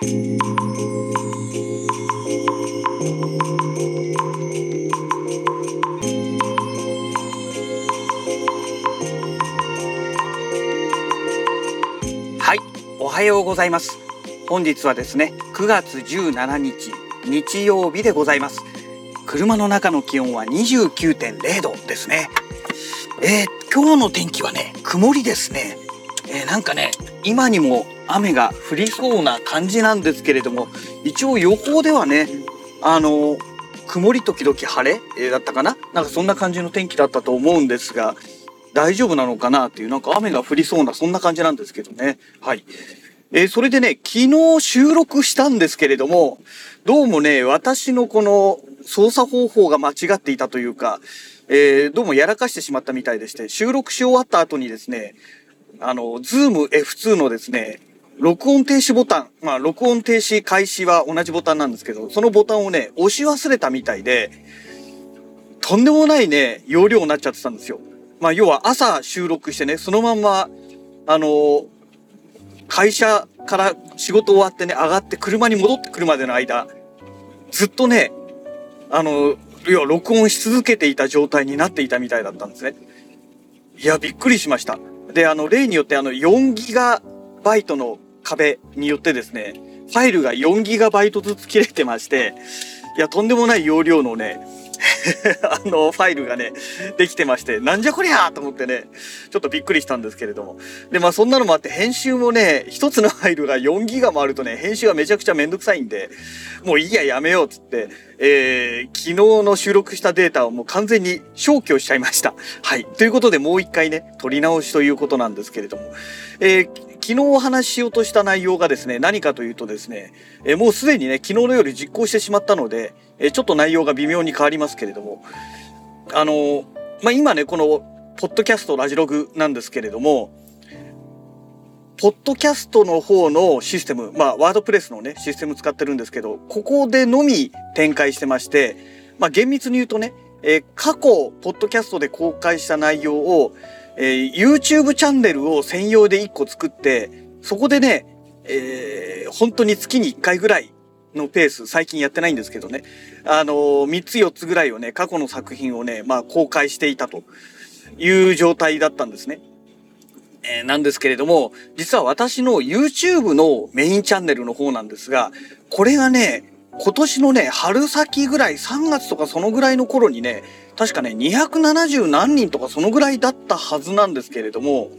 はい、おはようございます。本日はですね、9月17日日曜日でございます。車の中の気温は29.0度ですね。えー、今日の天気はね、曇りですね。えー、なんかね、今にも雨が降りそうな感じなんですけれども、一応予報ではね、あの曇り時々晴れ、だったかな？なんかそんな感じの天気だったと思うんですが、大丈夫なのかなっていう、なんか雨が降りそうな、そんな感じなんですけどね。はい。えー、それでね、昨日収録したんですけれども、どうもね、私のこの操作方法が間違っていたというか、えー、どうもやらかしてしまったみたいでして、収録し終わった後にですね、あの、ズーム F2 のですね、録音停止ボタン、まあ、録音停止開始は同じボタンなんですけど、そのボタンをね、押し忘れたみたいで、とんでもないね、容量になっちゃってたんですよ。まあ、要は朝収録してね、そのまんま、あの、会社から仕事終わってね、上がって車に戻ってくるまでの間、ずっとね、あの、要は録音し続けていた状態になっていたみたいだったんですね。いや、びっくりしました。で、あの、例によってあの、4ギガバイトの壁によってですね、ファイルが4ギガバイトずつ切れてまして、いや、とんでもない容量のね、あの、ファイルがね、できてまして、なんじゃこりゃと思ってね、ちょっとびっくりしたんですけれども。で、まあそんなのもあって、編集もね、一つのファイルが4ギガもあるとね、編集がめちゃくちゃめんどくさいんで、もういいや、やめようっつって、えー、昨日の収録したデータをもう完全に消去しちゃいました。はい。ということで、もう一回ね、撮り直しということなんですけれども、えー、昨日お話ししようとした内容がですね、何かというとですね、えもうすでにね、昨日の夜実行してしまったので、えちょっと内容が微妙に変わりますけれども、あのまあ、今ね、この、ポッドキャストラジログなんですけれども、ポッドキャストの方のシステム、まあ、ワードプレスのね、システム使ってるんですけど、ここでのみ展開してまして、まあ、厳密に言うとね、えー、過去、ポッドキャストで公開した内容を、えー、YouTube チャンネルを専用で1個作って、そこでね、えー、本当に月に1回ぐらいのペース、最近やってないんですけどね、あのー、3つ4つぐらいをね、過去の作品をね、まあ公開していたという状態だったんですね。えー、なんですけれども、実は私の YouTube のメインチャンネルの方なんですが、これがね、今年のね、春先ぐらい、3月とかそのぐらいの頃にね、確かね、270何人とかそのぐらいだったはずなんですけれども、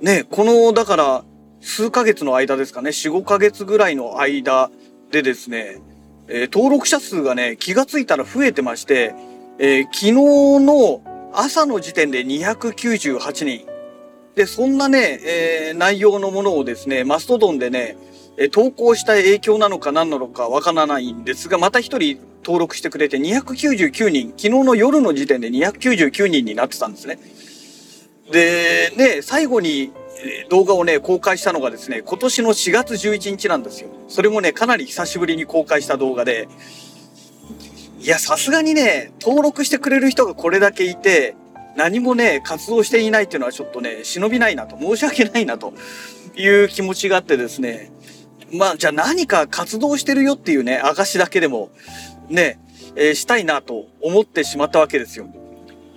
ね、この、だから、数ヶ月の間ですかね、4、5ヶ月ぐらいの間でですね、えー、登録者数がね、気がついたら増えてまして、えー、昨日の朝の時点で298人。で、そんなね、えー、内容のものをですね、マストドンでね、え投稿した影響なのか何なのかわからないんですが、また一人登録してくれて299人、昨日の夜の時点で299人になってたんですね。で、ね、最後に動画をね、公開したのがですね、今年の4月11日なんですよ。それもね、かなり久しぶりに公開した動画で、いや、さすがにね、登録してくれる人がこれだけいて、何もね、活動していないっていうのはちょっとね、忍びないなと、申し訳ないなという気持ちがあってですね、まあ、じゃあ何か活動してるよっていうね、証だけでも、ね、えー、したいなと思ってしまったわけですよ。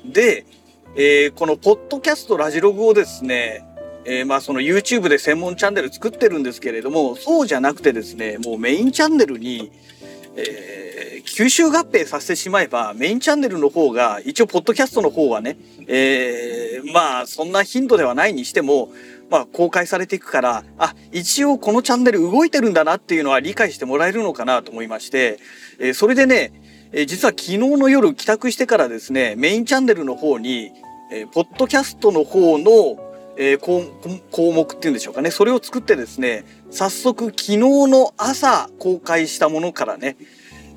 で、えー、このポッドキャストラジログをですね、えー、まあその YouTube で専門チャンネル作ってるんですけれども、そうじゃなくてですね、もうメインチャンネルに、えー、吸収合併させてしまえば、メインチャンネルの方が、一応ポッドキャストの方はね、えー、まあそんな頻度ではないにしても、まあ、公開されていくから、あ、一応このチャンネル動いてるんだなっていうのは理解してもらえるのかなと思いまして、え、それでね、え、実は昨日の夜帰宅してからですね、メインチャンネルの方に、え、ポッドキャストの方の、え、項項目っていうんでしょうかね、それを作ってですね、早速昨日の朝公開したものからね、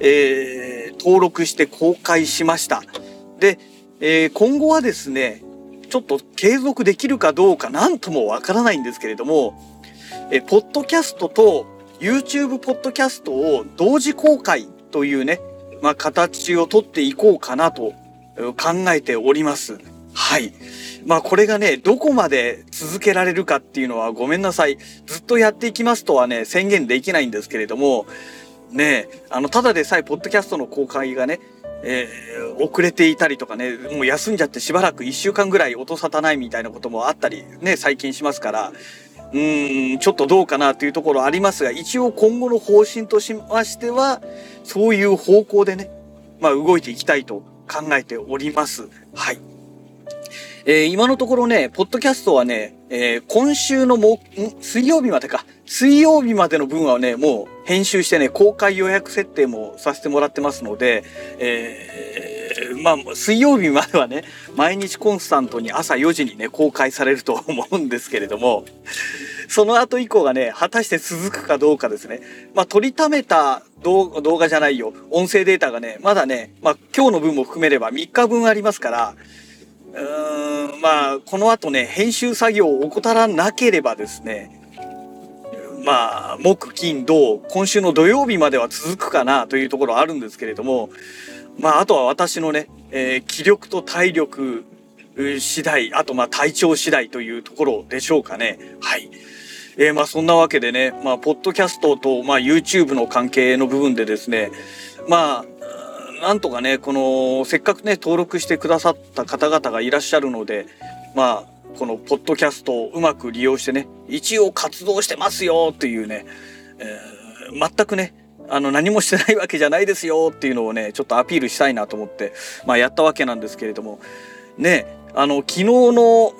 えー、登録して公開しました。で、えー、今後はですね、ちょっと継続できるかどうか何ともわからないんですけれども、え、ポッドキャストと YouTube ポッドキャストを同時公開というね、まあ、形をとっていこうかなと考えております。はい。まあこれがね、どこまで続けられるかっていうのはごめんなさい。ずっとやっていきますとはね、宣言できないんですけれども、ね、あの、ただでさえ、ポッドキャストの公開がね、え、遅れていたりとかね、もう休んじゃってしばらく1週間ぐらい音沙汰ないみたいなこともあったりね、最近しますから、うーん、ちょっとどうかなというところありますが、一応今後の方針としましては、そういう方向でね、まあ動いていきたいと考えております。はい。えー、今のところね、ポッドキャストはね、えー、今週のも、ん？水曜日までか。水曜日までの分はね、もう編集してね、公開予約設定もさせてもらってますので、えー、まあ、水曜日まではね、毎日コンスタントに朝4時にね、公開されると思うんですけれども、その後以降がね、果たして続くかどうかですね。まあ、撮りためた動画じゃないよ、音声データがね、まだね、まあ、今日の分も含めれば3日分ありますから、うーん、まあ、この後ね、編集作業を怠らなければですね、まあ、木、金、土、今週の土曜日までは続くかなというところあるんですけれども、まあ、あとは私のね、えー、気力と体力次第、あとまあ体調次第というところでしょうかね。はい。えー、まあそんなわけでね、まあ、ポッドキャストと、まあ、YouTube の関係の部分でですね、まあ、なんとかね、この、せっかくね、登録してくださった方々がいらっしゃるので、まあ、このポッドキャストをうまく利用してね、一応活動してますよっていうね、えー、全くね、あの何もしてないわけじゃないですよっていうのをね、ちょっとアピールしたいなと思って、まあやったわけなんですけれども、ね、あの、昨日の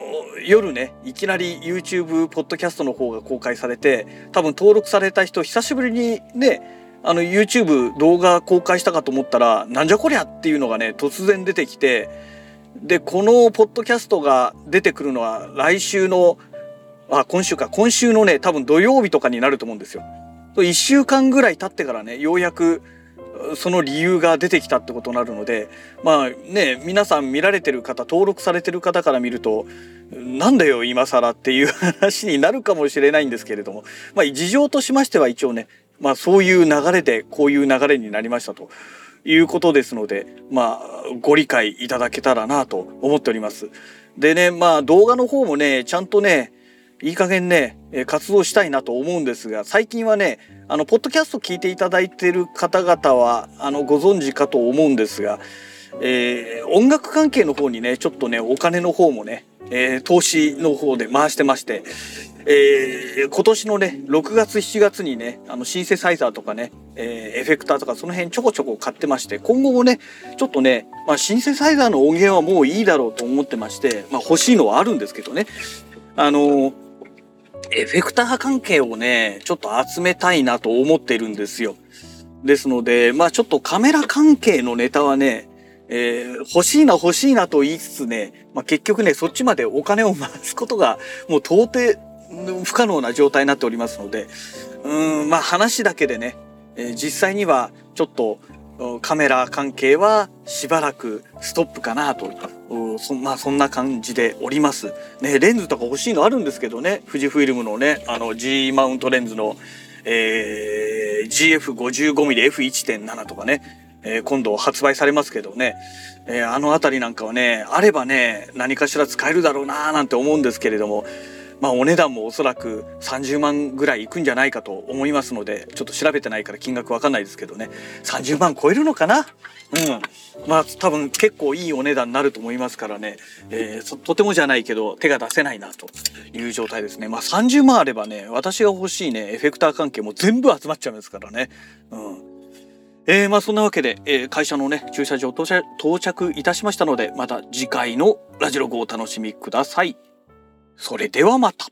夜ね、いきなり YouTube、ポッドキャストの方が公開されて、多分登録された人、久しぶりにね、あの YouTube 動画公開したかと思ったらなんじゃこりゃっていうのがね突然出てきてでこのポッドキャストが出てくるのは来週のあ今週か今週のね多分土曜日とかになると思うんですよ。1週間ぐらい経ってからねようやくその理由が出てきたってことになるのでまあね皆さん見られてる方登録されてる方から見るとなんだよ今更っていう 話になるかもしれないんですけれどもまあ事情としましては一応ねまあそういう流れでこういう流れになりましたということですので、まあご理解いただけたらなと思っております。でね、まあ動画の方もね、ちゃんとね、いい加減ね、え活動したいなと思うんですが、最近はね、あの、ポッドキャスト聞いていただいてる方々は、あの、ご存知かと思うんですが、えー、音楽関係の方にね、ちょっとね、お金の方もね、えー、投資の方で回してまして、えー、今年のね、6月7月にね、あの、シンセサイザーとかね、えー、エフェクターとかその辺ちょこちょこ買ってまして、今後もね、ちょっとね、まあ、シンセサイザーの音源はもういいだろうと思ってまして、まあ、欲しいのはあるんですけどね、あのエフェクター関係をね、ちょっと集めたいなと思ってるんですよ。ですので、まあちょっとカメラ関係のネタはね、えー、欲しいな欲しいなと言いつつね、まあ、結局ね、そっちまでお金を回すことがもう到底不可能な状態になっておりますので、うん、まあ話だけでね、えー、実際にはちょっとカメラ関係はしばらくストップかなと、そまあそんな感じでおります。ね、レンズとか欲しいのあるんですけどね、富士フイルムのね、あの G マウントレンズの、えー、GF55mmF1.7 とかね、えー、今度発売されますけどね、えー、あの辺りなんかはね、あればね、何かしら使えるだろうなーなんて思うんですけれども、まあお値段もおそらく30万ぐらいいくんじゃないかと思いますのでちょっと調べてないから金額わかんないですけどね。30万超えるのかな？うん。まあ多分結構いいお値段になると思いますからね、えー、とてもじゃないけど手が出せないなという状態ですね。まあ30万あればね私が欲しいねエフェクター関係も全部集まっちゃいますからね。うん。えー、まあそんなわけで、えー、会社のね駐車場到着いたしましたのでまた次回のラジログをお楽しみください。それではまた。